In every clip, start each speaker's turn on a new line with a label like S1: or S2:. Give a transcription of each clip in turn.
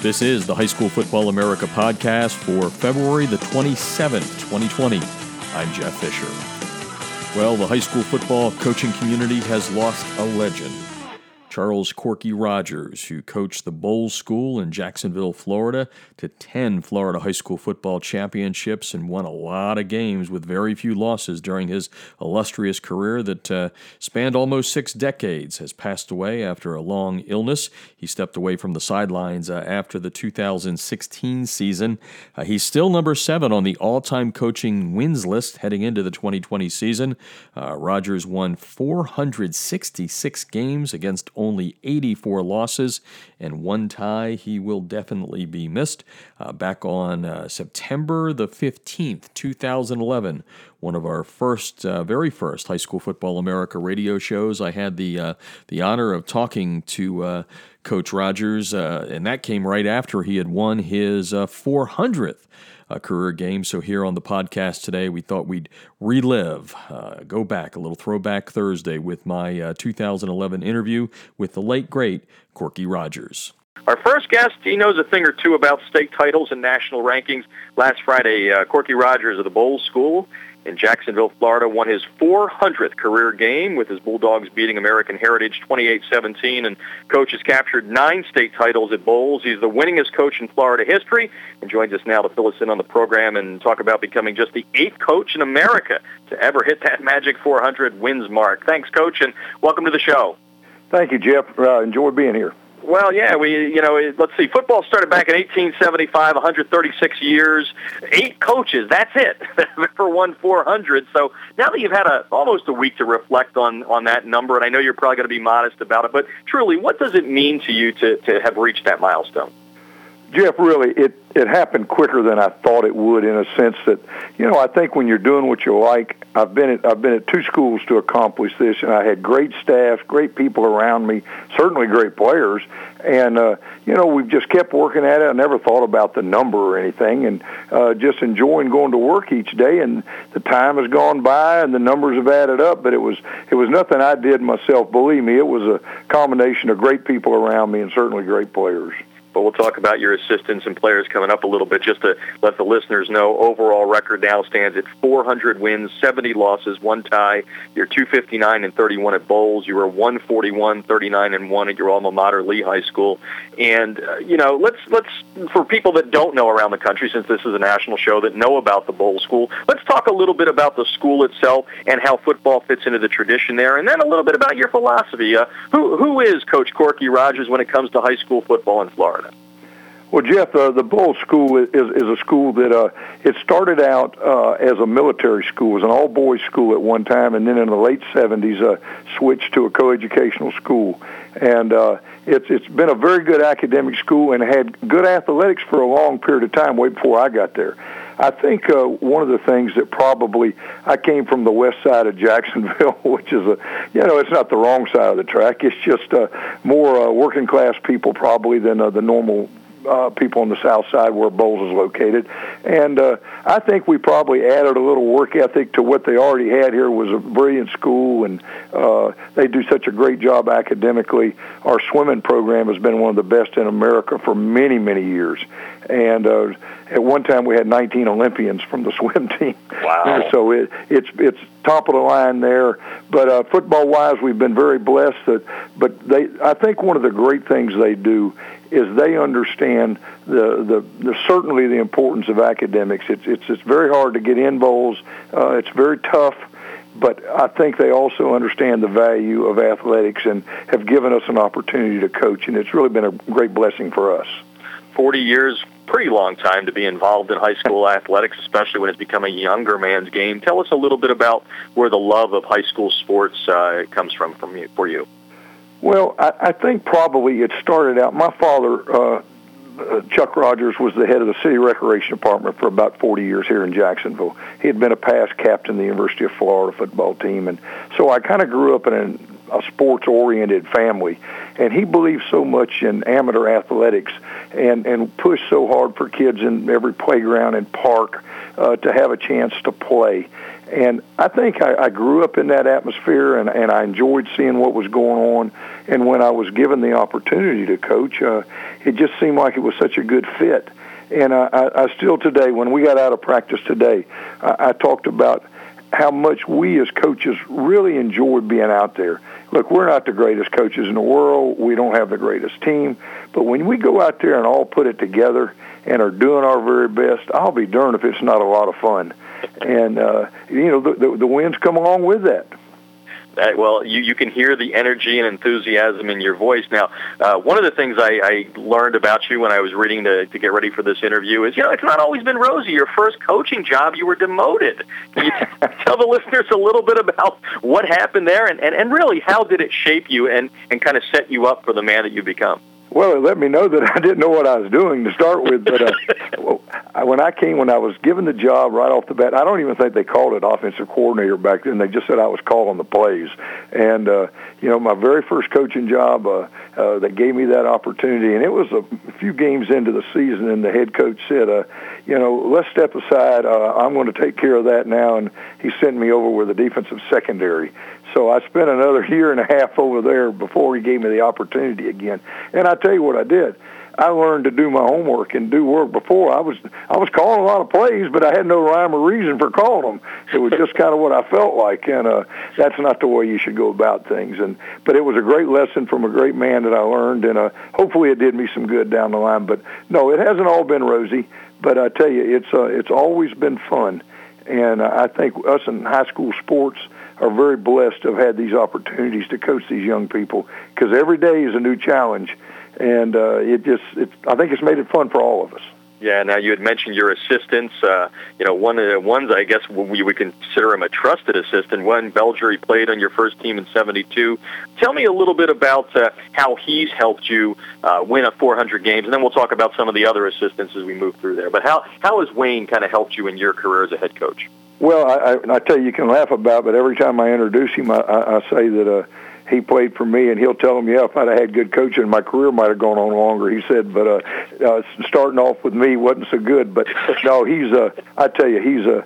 S1: This is the High School Football America podcast for February the 27th, 2020. I'm Jeff Fisher. Well, the high school football coaching community has lost a legend. Charles Corky Rogers, who coached the Bolles School in Jacksonville, Florida, to 10 Florida high school football championships and won a lot of games with very few losses during his illustrious career that uh, spanned almost six decades, has passed away after a long illness. He stepped away from the sidelines uh, after the 2016 season. Uh, he's still number seven on the all time coaching wins list heading into the 2020 season. Uh, Rogers won 466 games against only only 84 losses and one tie. He will definitely be missed. Uh, back on uh, September the 15th, 2011, one of our first, uh, very first High School Football America radio shows, I had the, uh, the honor of talking to uh, Coach Rogers, uh, and that came right after he had won his 400th uh, career game. So here on the podcast today, we thought we'd relive, uh, go back a little throwback Thursday with my uh, 2011 interview with the late great Corky Rogers.
S2: Our first guest, he knows a thing or two about state titles and national rankings. Last Friday, uh, Corky Rogers of the Bolles School in Jacksonville, Florida, won his 400th career game with his Bulldogs beating American Heritage 28-17. And coach has captured nine state titles at Bolles. He's the winningest coach in Florida history and joins us now to fill us in on the program and talk about becoming just the eighth coach in America to ever hit that magic 400 wins mark. Thanks, coach, and welcome to the show.
S3: Thank you, Jeff. Uh, enjoy being here.
S2: Well, yeah, we you know let's see. Football started back in 1875, 136 years, eight coaches. That's it for one 400. So now that you've had a almost a week to reflect on on that number, and I know you're probably going to be modest about it, but truly, what does it mean to you to to have reached that milestone?
S3: Jeff, really, it it happened quicker than I thought it would. In a sense that, you know, I think when you're doing what you like, I've been at I've been at two schools to accomplish this, and I had great staff, great people around me, certainly great players, and uh, you know, we've just kept working at it. I never thought about the number or anything, and uh, just enjoying going to work each day. And the time has gone by, and the numbers have added up. But it was it was nothing I did myself. Believe me, it was a combination of great people around me and certainly great players
S2: but we'll talk about your assistants and players coming up a little bit just to let the listeners know. Overall record now stands at 400 wins, 70 losses, one tie. You're 259 and 31 at Bolles. You were 141, 39 and one at your alma mater, Lee High School. And uh, you know, let's let's for people that don't know around the country, since this is a national show that know about the Bolles School, let's talk a little bit about the school itself and how football fits into the tradition there, and then a little bit about your philosophy. Uh, who who is Coach Corky Rogers when it comes to high school football in Florida?
S3: Well, Jeff, uh, the Bolles School is, is a school that uh, it started out uh, as a military school. Was an all-boys school at one time, and then in the late 70s uh, switched to a coeducational school. And uh, it's it's been a very good academic school and had good athletics for a long period of time, way before I got there. I think uh, one of the things that probably I came from the west side of Jacksonville, which is a you know it's not the wrong side of the track. It's just uh, more uh, working class people probably than uh, the normal uh, people on the south side where Bolles is located. And uh, I think we probably added a little work ethic to what they already had here was a brilliant school, and uh, they do such a great job academically. Our swimming program has been one of the best in America for many, many years. And uh, at one time we had 19 Olympians from the swim team.
S2: Wow!
S3: So it, it's it's top of the line there. But uh, football wise, we've been very blessed. That, but they, I think one of the great things they do is they understand the, the, the certainly the importance of academics. It's it's it's very hard to get in Bolles. Uh, it's very tough, but I think they also understand the value of athletics and have given us an opportunity to coach, and it's really been a great blessing for us.
S2: Forty years, pretty long time to be involved in high school athletics, especially when it's become a younger man's game. Tell us a little bit about where the love of high school sports uh, comes from from you, for you.
S3: Well, I, I think probably it started out. My father, uh, uh, Chuck Rogers, was the head of the city recreation department for about 40 years here in Jacksonville. He had been a past captain of the University of Florida football team, and so I kind of grew up in an, a sports-oriented family. And he believed so much in amateur athletics, and and pushed so hard for kids in every playground and park uh, to have a chance to play. And I think I, I grew up in that atmosphere, and, and I enjoyed seeing what was going on. And when I was given the opportunity to coach, uh, it just seemed like it was such a good fit. And I, I, I still today, when we got out of practice today, I, I talked about how much we as coaches really enjoy being out there. Look, we're not the greatest coaches in the world. We don't have the greatest team. But when we go out there and all put it together and are doing our very best, I'll be darned if it's not a lot of fun. And, uh, you know, the, the, the wins come along with that.
S2: Uh, well, you, you can hear the energy and enthusiasm in your voice. Now, uh, one of the things I, I learned about you when I was reading to, to get ready for this interview is, you know, it's not always been rosy. Your first coaching job, you were demoted. Can you tell the listeners a little bit about what happened there and, and, and really how did it shape you and, and kind of set you up for the man that you become?
S3: Well, it let me know that I didn't know what I was doing to start with. But uh, when I came, when I was given the job right off the bat, I don't even think they called it offensive coordinator back then. They just said I was calling the plays. And uh, you know, my very first coaching job, uh, uh, they gave me that opportunity, and it was a few games into the season, and the head coach said, uh, you know, let's step aside. Uh, I'm going to take care of that now, and he sent me over with the defensive secondary. So I spent another year and a half over there before he gave me the opportunity again. And I tell you what I did. I learned to do my homework and do work before. I was I was calling a lot of plays, but I had no rhyme or reason for calling them. It was just kind of what I felt like, and uh, that's not the way you should go about things. And but it was a great lesson from a great man that I learned, and uh, hopefully it did me some good down the line. But no, it hasn't all been rosy. But I tell you, it's uh, it's always been fun, and uh, I think us in high school sports are very blessed to have had these opportunities to coach these young people because every day is a new challenge, and uh, it just it, I think it's made it fun for all of us.
S2: Yeah. Now you had mentioned your assistants. Uh, you know, one of the ones I guess we would consider him a trusted assistant. Wayne Belger, he played on your first team in '72. Tell me a little bit about uh, how he's helped you uh, win a 400 games, and then we'll talk about some of the other assistants as we move through there. But how how has Wayne kind of helped you in your career as a head coach?
S3: Well, I, I, I tell you, you can laugh about, it, but every time I introduce him, I, I, I say that uh, he played for me, and he'll tell them, yeah, if I'd have had good coaching, my career might have gone on longer. He said, but uh, uh, starting off with me wasn't so good. But no, he's a. Uh, I tell you, he's a.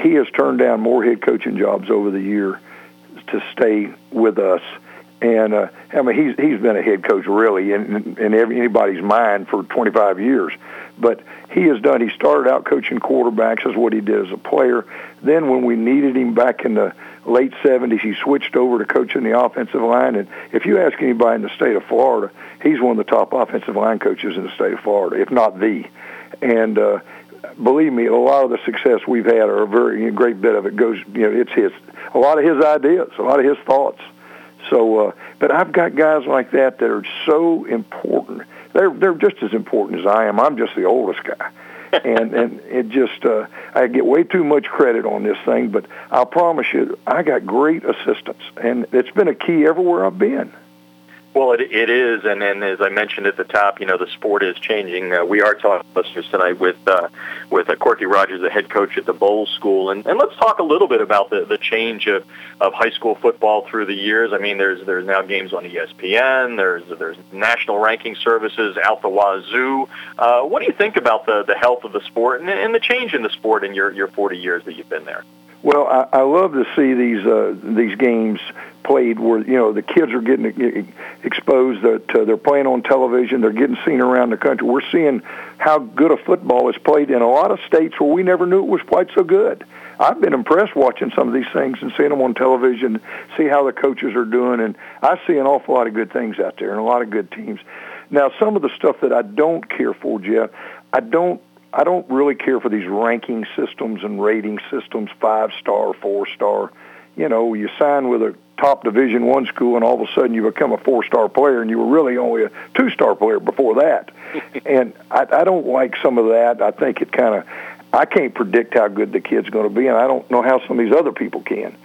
S3: He has turned down more head coaching jobs over the year to stay with us. And uh, I mean, he's he's been a head coach really in in every, anybody's mind for 25 years. But he has done. He started out coaching quarterbacks, is what he did as a player. Then, when we needed him back in the late 70s, he switched over to coaching the offensive line. And if you ask anybody in the state of Florida, he's one of the top offensive line coaches in the state of Florida, if not the. And uh, believe me, a lot of the success we've had, or a very a great bit of it, goes. You know, it's his. A lot of his ideas, a lot of his thoughts. So, uh, but I've got guys like that that are so important they're they're just as important as I am. I'm just the oldest guy. and and it just uh, I get way too much credit on this thing, but I'll promise you, I got great assistance, and it's been a key everywhere I've been.
S2: Well, it, it is, and then as I mentioned at the top, you know, the sport is changing. Uh, we are talking listeners tonight with uh, with uh, Corky Rogers, the head coach at the Bolles School, and, and let's talk a little bit about the, the change of, of high school football through the years. I mean, there's there's now games on ESPN, there's there's national ranking services the wazoo. Uh, what do you think about the the health of the sport and, and the change in the sport in your your 40 years that you've been there?
S3: Well, I, I love to see these uh, these games played where you know the kids are getting exposed that uh, they're playing on television they're getting seen around the country. We're seeing how good a football is played in a lot of states where we never knew it was quite so good. I've been impressed watching some of these things and seeing them on television see how the coaches are doing and i see an awful lot of good things out there and a lot of good teams. Now some of the stuff that i don't care for jeff i don't I don't really care for these ranking systems and rating systems, five star, four star. You know, you sign with a top Division One school, and all of a sudden you become a four-star player, and you were really only a two-star player before that. and I, I don't like some of that. I think it kind of I can't predict how good the kid's going to be, and I don't know how some of these other people can.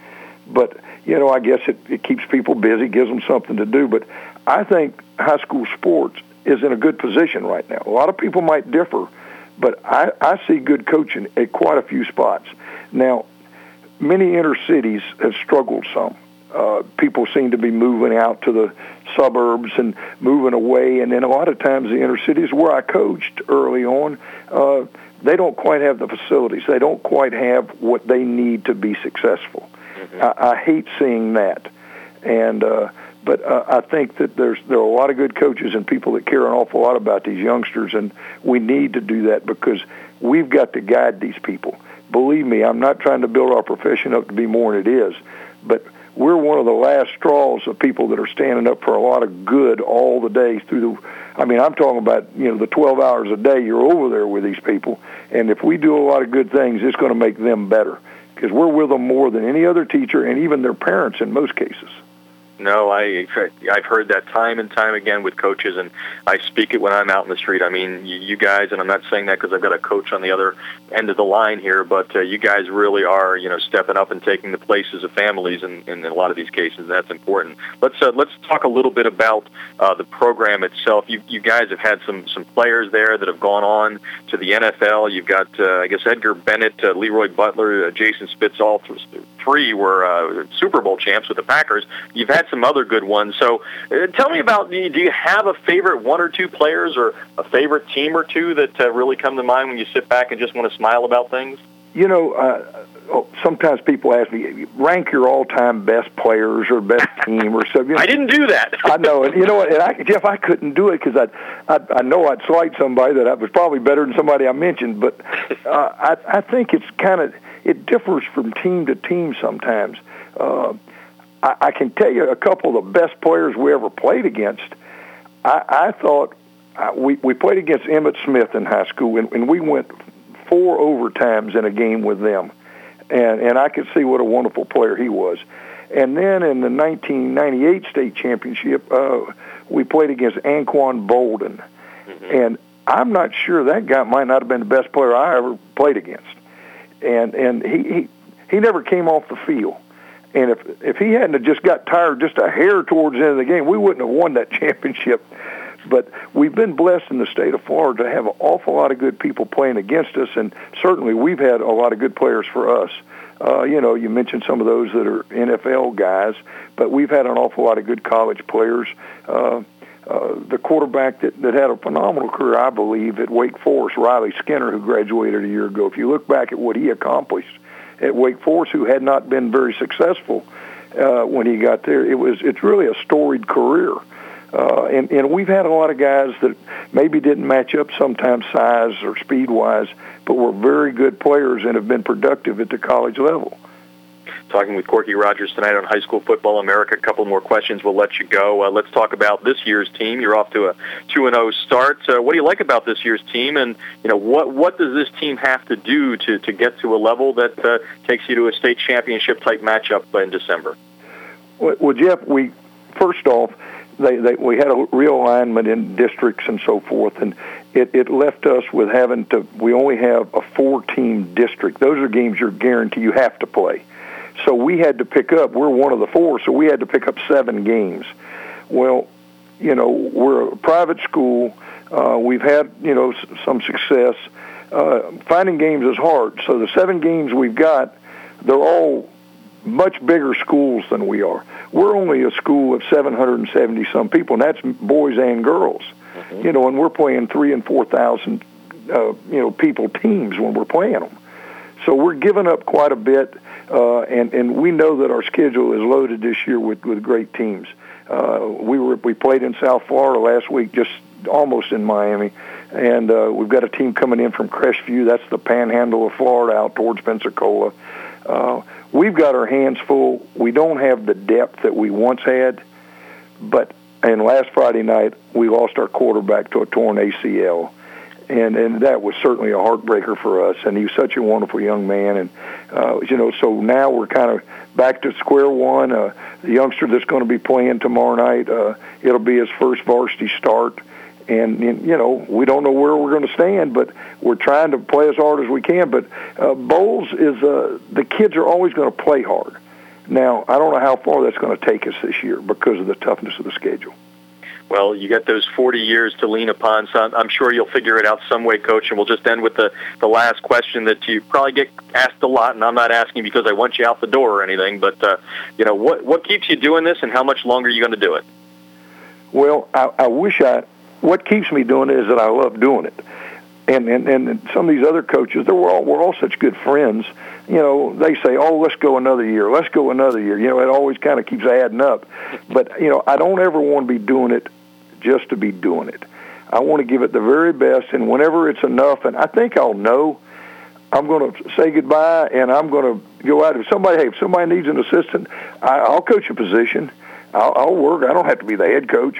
S3: But you know, I guess it, it keeps people busy, gives them something to do. But I think high school sports is in a good position right now. A lot of people might differ, but I, I see good coaching at quite a few spots. Now, many inner cities have struggled some uh, people seem to be moving out to the suburbs and moving away. And then a lot of times the inner cities where I coached early on, uh, they don't quite have the facilities. They don't quite have what they need to be successful. Mm-hmm. I, I hate seeing that. And uh, but uh, I think that there's there are a lot of good coaches and people that care an awful lot about these youngsters, and we need to do that because we've got to guide these people. Believe me, I'm not trying to build our profession up to be more than it is, but we're one of the last straws of people that are standing up for a lot of good all the day through the I mean, I'm talking about, you know, the 12 hours a day you're over there with these people. And if we do a lot of good things, it's going to make them better because we're with them more than any other teacher and even their parents in most cases.
S2: No, I I've heard that time and time again with coaches, and I speak it when I'm out in the street. I mean, you, guys, and I'm not saying that because I've got a coach on the other end of the line here, but uh, you guys really are, you know, stepping up and taking the places of families in, in a lot of these cases. That's important. Let's uh, let's talk a little bit about uh, the program itself. You you guys have had some some players there that have gone on to the NFL. You've got, uh, I guess, Edgar Bennett, uh, Leroy Butler, uh, Jason Spitz, all three were uh, Super Bowl champs with the Packers. You've had some other good ones. So uh, tell me about, do you have a favorite one or two players or a favorite team or two that uh, really come to mind when you sit back and just want to smile about things?
S3: You know, uh, oh, sometimes people ask me, rank your all-time best players or best team or something. You know,
S2: I didn't do that.
S3: I know, and you know what, and I, Jeff, I couldn't do it because I, I, I know I'd slight somebody that I was probably better than somebody I mentioned, but uh, I, I think it's kind of it differs from team to team sometimes. Uh, I, I can tell you a couple of the best players we ever played against. I, I thought uh, we we played against Emmitt Smith in high school, and, and we went four overtimes in a game with them, and and I could see what a wonderful player he was. And then in the 1998 state championship, uh, we played against Anquan Boldin, mm-hmm. and I'm not sure that guy might not have been the best player I ever played against, and and he he, he never came off the field. And if if he hadn't have just got tired just a hair towards the end of the game, we wouldn't have won that championship. But we've been blessed in the state of Florida to have an awful lot of good people playing against us, and certainly we've had a lot of good players for us. Uh, you know, you mentioned some of those that are NFL guys, but we've had an awful lot of good college players. Uh, uh, the quarterback that, that had a phenomenal career, I believe, at Wake Forest, Riley Skinner, who graduated a year ago. If you look back at what he accomplished, at Wake Forest who had not been very successful uh, when he got there. It was it's really a storied career. Uh, and, and we've had a lot of guys that maybe didn't match up sometimes size or speed wise, but were very good players and have been productive at the college level
S2: talking with Corky Rogers tonight on High School Football America. A couple more questions. We'll let you go. Uh, let's talk about this year's team. You're off to a two and zero oh start. Uh, what do you like about this year's team? And you know what what does this team have to do to to get to a level that uh, takes you to a state championship type matchup in December?
S3: Well, well Jeff, we first off. They, they, we had a realignment in districts and so forth, and it, it left us with having to. We only have a four-team district. Those are games you're guaranteed you have to play. So we had to pick up, we're one of the four, so we had to pick up seven games. Well, you know, we're a private school. Uh, we've had, you know, s- some success. Uh, finding games is hard. So the seven games we've got, they're all much bigger schools than we are. We're only a school of 770 some people, and that's boys and girls. Mm-hmm. You know, and we're playing three and four thousand, uh, you know, people teams when we're playing them. So we're giving up quite a bit. Uh, and and we know that our schedule is loaded this year with with great teams. Uh, we were we played in South Florida last week, just almost in Miami, and uh, we've got a team coming in from Crestview. That's the Panhandle of Florida, out towards Pensacola. Uh, we've got our hands full. We don't have the depth that we once had, but and last Friday night we lost our quarterback to a torn ACL and and that was certainly a heartbreaker for us. And he was such a wonderful young man, and uh, you know, so now we're kind of back to square one. Uh, the youngster that's going to be playing tomorrow night, uh, it'll be his first varsity start. And, and you know we don't know where we're going to stand, but we're trying to play as hard as we can. But uh, Bolles is uh, the kids are always going to play hard. Now I don't know how far that's going to take us this year because of the toughness of the schedule.
S2: Well, you get those 40 years to lean upon, so I'm sure you'll figure it out some way, Coach. And we'll just end with the, the last question that you probably get asked a lot, and I'm not asking because I want you out the door or anything, but, uh, you know, what, what keeps you doing this, and how much longer are you going to do it?
S3: Well, I, I wish I, what keeps me doing it is that I love doing it. And, and and some of these other coaches, they're all we're all such good friends. You know, they say, "Oh, let's go another year. Let's go another year." You know, it always kind of keeps adding up. But you know, I don't ever want to be doing it just to be doing it. I want to give it the very best, and whenever it's enough, and I think I'll know, I'm going to say goodbye, and I'm going to go out. If somebody, hey, if somebody needs an assistant, I, I'll coach a position. I'll, I'll work. I don't have to be the head coach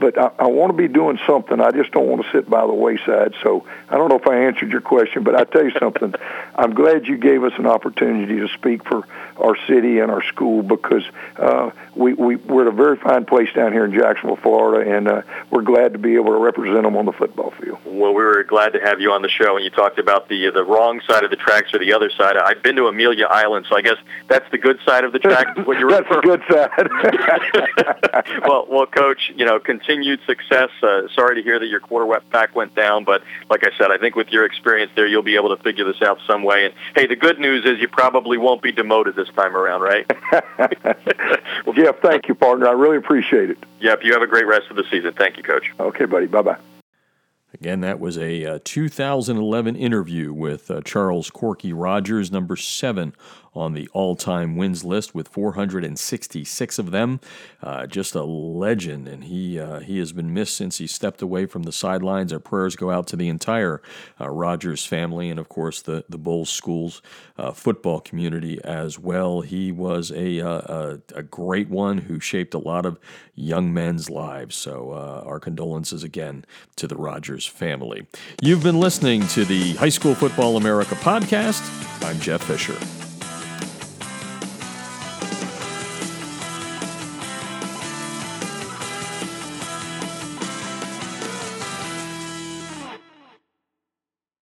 S3: but I, I want to be doing something. I just don't want to sit by the wayside. So I don't know if I answered your question, but I tell you something. I'm glad you gave us an opportunity to speak for our city and our school because uh, we, we we're at a very fine place down here in Jacksonville, Florida, and uh, we're glad to be able to represent them on the football field.
S2: Well, we were glad to have you on the show, and you talked about the the wrong side of the tracks or the other side. I've been to Amelia Island, so I guess that's the good side of the track.
S3: What you're that's the good
S2: side. well, well, coach, you know, continued success. Uh, sorry to hear that your quarterback went down, but like I said, I think with your experience there, you'll be able to figure this out some way. And hey, the good news is you probably won't be demoted this time around, right?
S3: well, Jeff, thank you, partner. I really appreciate it.
S2: Yep, you have a great rest of the season. Thank you, Coach.
S3: Okay, buddy. Bye bye.
S1: Again, that was a uh, 2011 interview with uh, Charles Corky Rogers, number seven on the all time wins list with 466 of them. Uh, just a legend, and he, uh, he has been missed since he stepped away from the sidelines. Our prayers go out to the entire uh, Rogers family and, of course, the, the Bolles Schools uh, football community as well. He was a, uh, a, a, great one who shaped a lot of young men's lives. So, uh, our condolences again to the Rogers family. You've been listening to the High School Football America podcast. I'm Jeff Fisher.